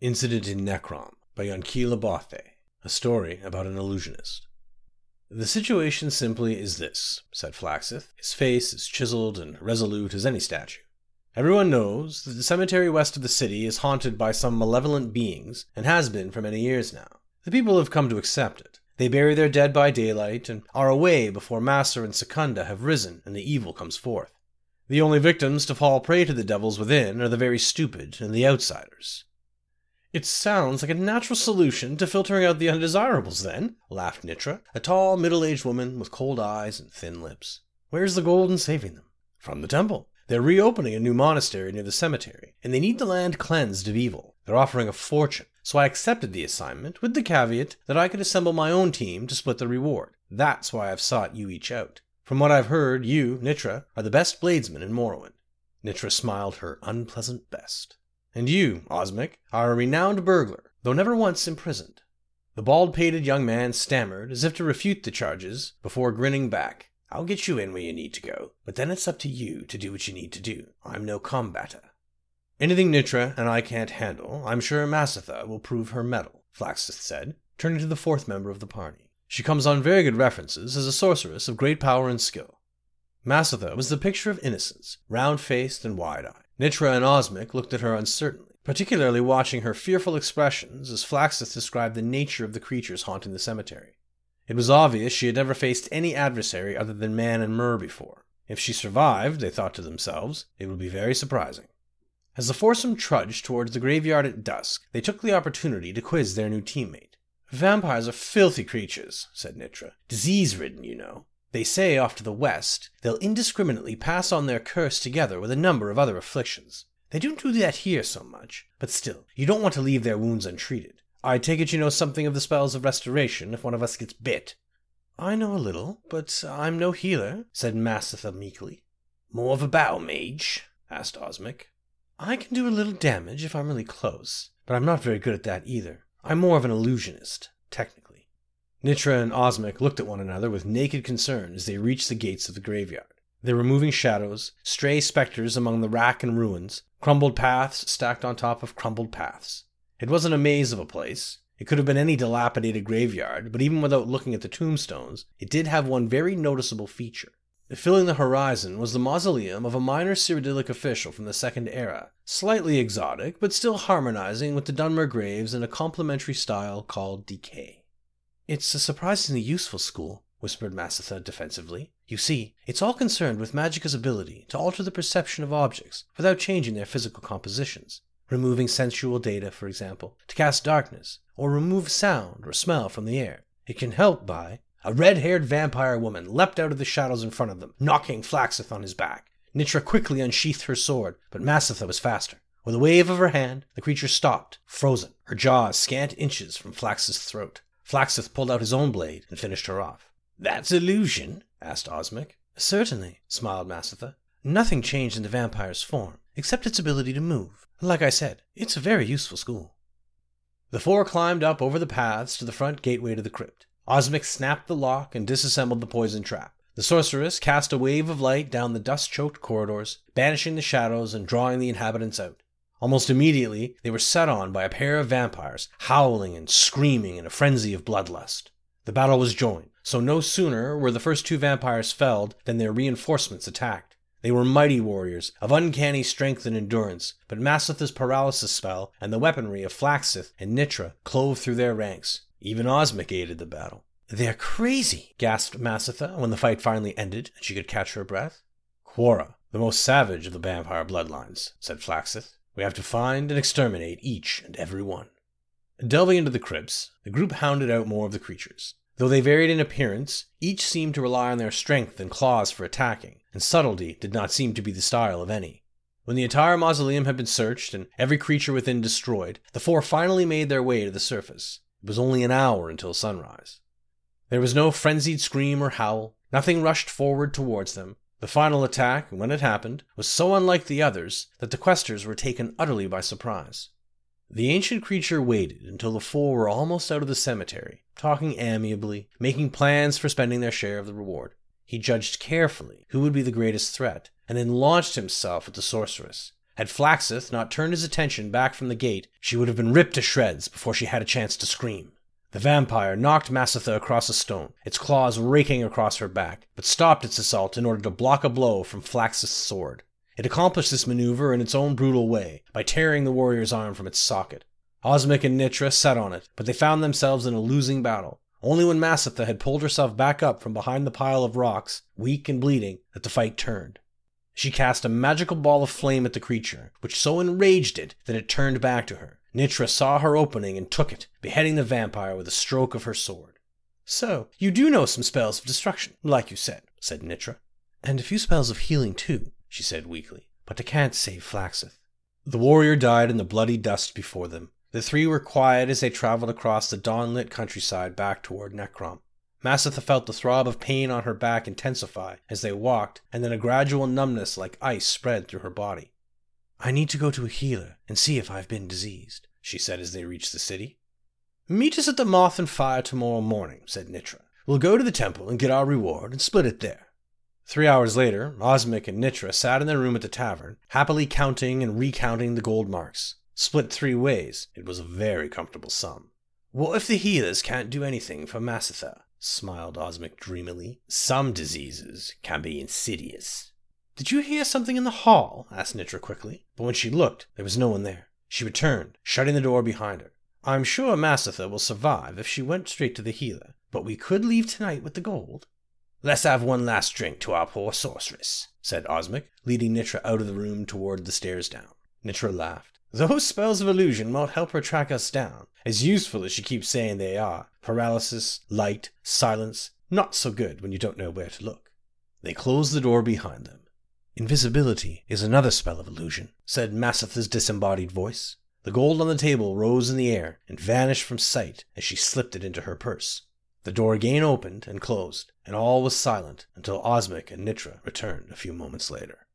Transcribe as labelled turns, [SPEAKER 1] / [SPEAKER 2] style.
[SPEAKER 1] Incident in Necrom by Jonquilla Bothe, a story about an illusionist. The situation simply is this, said Flaxith, his face as chiseled and resolute as any statue. Everyone knows that the cemetery west of the city is haunted by some malevolent beings, and has been for many years now. The people have come to accept it. They bury their dead by daylight, and are away before Masser and Secunda have risen and the evil comes forth. The only victims to fall prey to the devils within are the very stupid and the outsiders. It sounds like a natural solution to filtering out the undesirables, then, laughed Nitra, a tall, middle aged woman with cold eyes and thin lips. Where's the gold in saving them? From the temple. They're reopening a new monastery near the cemetery, and they need the land cleansed of evil. They're offering a fortune, so I accepted the assignment with the caveat that I could assemble my own team to split the reward. That's why I've sought you each out. From what I've heard, you, Nitra, are the best bladesman in Morrowind. Nitra smiled her unpleasant best. And you, Osmic, are a renowned burglar, though never once imprisoned. The bald pated young man stammered as if to refute the charges before grinning back. I'll get you in where you need to go, but then it's up to you to do what you need to do. I'm no combatter. Anything Nitra and I can't handle, I'm sure Masatha will prove her mettle, Flaxith said, turning to the fourth member of the party. She comes on very good references as a sorceress of great power and skill. Masatha was the picture of innocence, round faced and wide eyed. Nitra and Osmic looked at her uncertainly, particularly watching her fearful expressions as Flaxith described the nature of the creatures haunting the cemetery. It was obvious she had never faced any adversary other than man and Mer before. If she survived, they thought to themselves, it would be very surprising. As the foursome trudged towards the graveyard at dusk, they took the opportunity to quiz their new teammate. Vampires are filthy creatures, said Nitra. Disease ridden, you know. They say off to the west, they'll indiscriminately pass on their curse together with a number of other afflictions. They don't do that here so much, but still, you don't want to leave their wounds untreated. I take it you know something of the spells of restoration if one of us gets bit. I know a little, but I'm no healer, said Masatha meekly. More of a battle mage? asked Osmic. I can do a little damage if I'm really close, but I'm not very good at that either. I'm more of an illusionist, technically. Nitra and Osmic looked at one another with naked concern as they reached the gates of the graveyard. They were moving shadows, stray specters among the rack and ruins, crumbled paths stacked on top of crumbled paths. It wasn't a maze of a place. It could have been any dilapidated graveyard, but even without looking at the tombstones, it did have one very noticeable feature. Filling the horizon was the mausoleum of a minor Cyrodiilic official from the Second Era, slightly exotic, but still harmonizing with the Dunmer graves in a complementary style called decay. It's a surprisingly useful school, whispered Masatha defensively. You see, it's all concerned with Magicka's ability to alter the perception of objects without changing their physical compositions. Removing sensual data, for example, to cast darkness, or remove sound or smell from the air. It can help by. A red haired vampire woman leapt out of the shadows in front of them, knocking Flaxith on his back. Nitra quickly unsheathed her sword, but Masatha was faster. With a wave of her hand, the creature stopped, frozen, her jaws scant inches from Flaxith's throat. Flaxith pulled out his own blade and finished her off. That's illusion? asked Osmic. Certainly, smiled Masatha. Nothing changed in the vampire's form, except its ability to move. Like I said, it's a very useful school. The four climbed up over the paths to the front gateway to the crypt. Osmic snapped the lock and disassembled the poison trap. The sorceress cast a wave of light down the dust choked corridors, banishing the shadows and drawing the inhabitants out. Almost immediately, they were set on by a pair of vampires, howling and screaming in a frenzy of bloodlust. The battle was joined, so no sooner were the first two vampires felled than their reinforcements attacked. They were mighty warriors, of uncanny strength and endurance, but Masatha's paralysis spell and the weaponry of Flaxith and Nitra clove through their ranks. Even Osmic aided the battle. They're crazy, gasped Masatha when the fight finally ended and she could catch her breath. Quarra, the most savage of the vampire bloodlines, said Flaxith. We have to find and exterminate each and every one. Delving into the crypts, the group hounded out more of the creatures. Though they varied in appearance, each seemed to rely on their strength and claws for attacking, and subtlety did not seem to be the style of any. When the entire mausoleum had been searched and every creature within destroyed, the four finally made their way to the surface. It was only an hour until sunrise. There was no frenzied scream or howl. Nothing rushed forward towards them. The final attack, when it happened, was so unlike the others that the questers were taken utterly by surprise. The ancient creature waited until the four were almost out of the cemetery, talking amiably, making plans for spending their share of the reward. He judged carefully who would be the greatest threat, and then launched himself at the sorceress. Had Flaxith not turned his attention back from the gate, she would have been ripped to shreds before she had a chance to scream. The vampire knocked Masatha across a stone, its claws raking across her back, but stopped its assault in order to block a blow from Flaxith's sword. It accomplished this maneuver in its own brutal way, by tearing the warrior's arm from its socket. Osmic and Nitra set on it, but they found themselves in a losing battle. Only when Masatha had pulled herself back up from behind the pile of rocks, weak and bleeding, that the fight turned. She cast a magical ball of flame at the creature, which so enraged it that it turned back to her. Nitra saw her opening and took it, beheading the vampire with a stroke of her sword. So, you do know some spells of destruction, like you said, said Nitra. And a few spells of healing, too, she said weakly, but I can't save Flaxith. The warrior died in the bloody dust before them, the three were quiet as they traveled across the dawn-lit countryside back toward Necrom. Masatha felt the throb of pain on her back intensify as they walked, and then a gradual numbness like ice spread through her body. I need to go to a healer and see if I've been diseased, she said as they reached the city. Meet us at the Moth and Fire tomorrow morning, said Nitra. We'll go to the temple and get our reward and split it there. Three hours later, Osmic and Nitra sat in their room at the tavern, happily counting and recounting the gold marks. Split three ways, it was a very comfortable sum. What if the healers can't do anything for Masatha? smiled Osmic dreamily. Some diseases can be insidious. Did you hear something in the hall? asked Nitra quickly, but when she looked, there was no one there. She returned, shutting the door behind her. I'm sure Masatha will survive if she went straight to the healer, but we could leave tonight with the gold. Let's have one last drink to our poor sorceress, said Osmic, leading Nitra out of the room toward the stairs down. Nitra laughed. Those spells of illusion won't help her track us down, as useful as she keeps saying they are. Paralysis, light, silence, not so good when you don't know where to look. They closed the door behind them. Invisibility is another spell of illusion, said Masatha's disembodied voice. The gold on the table rose in the air and vanished from sight as she slipped it into her purse. The door again opened and closed, and all was silent until Osmic and Nitra returned a few moments later.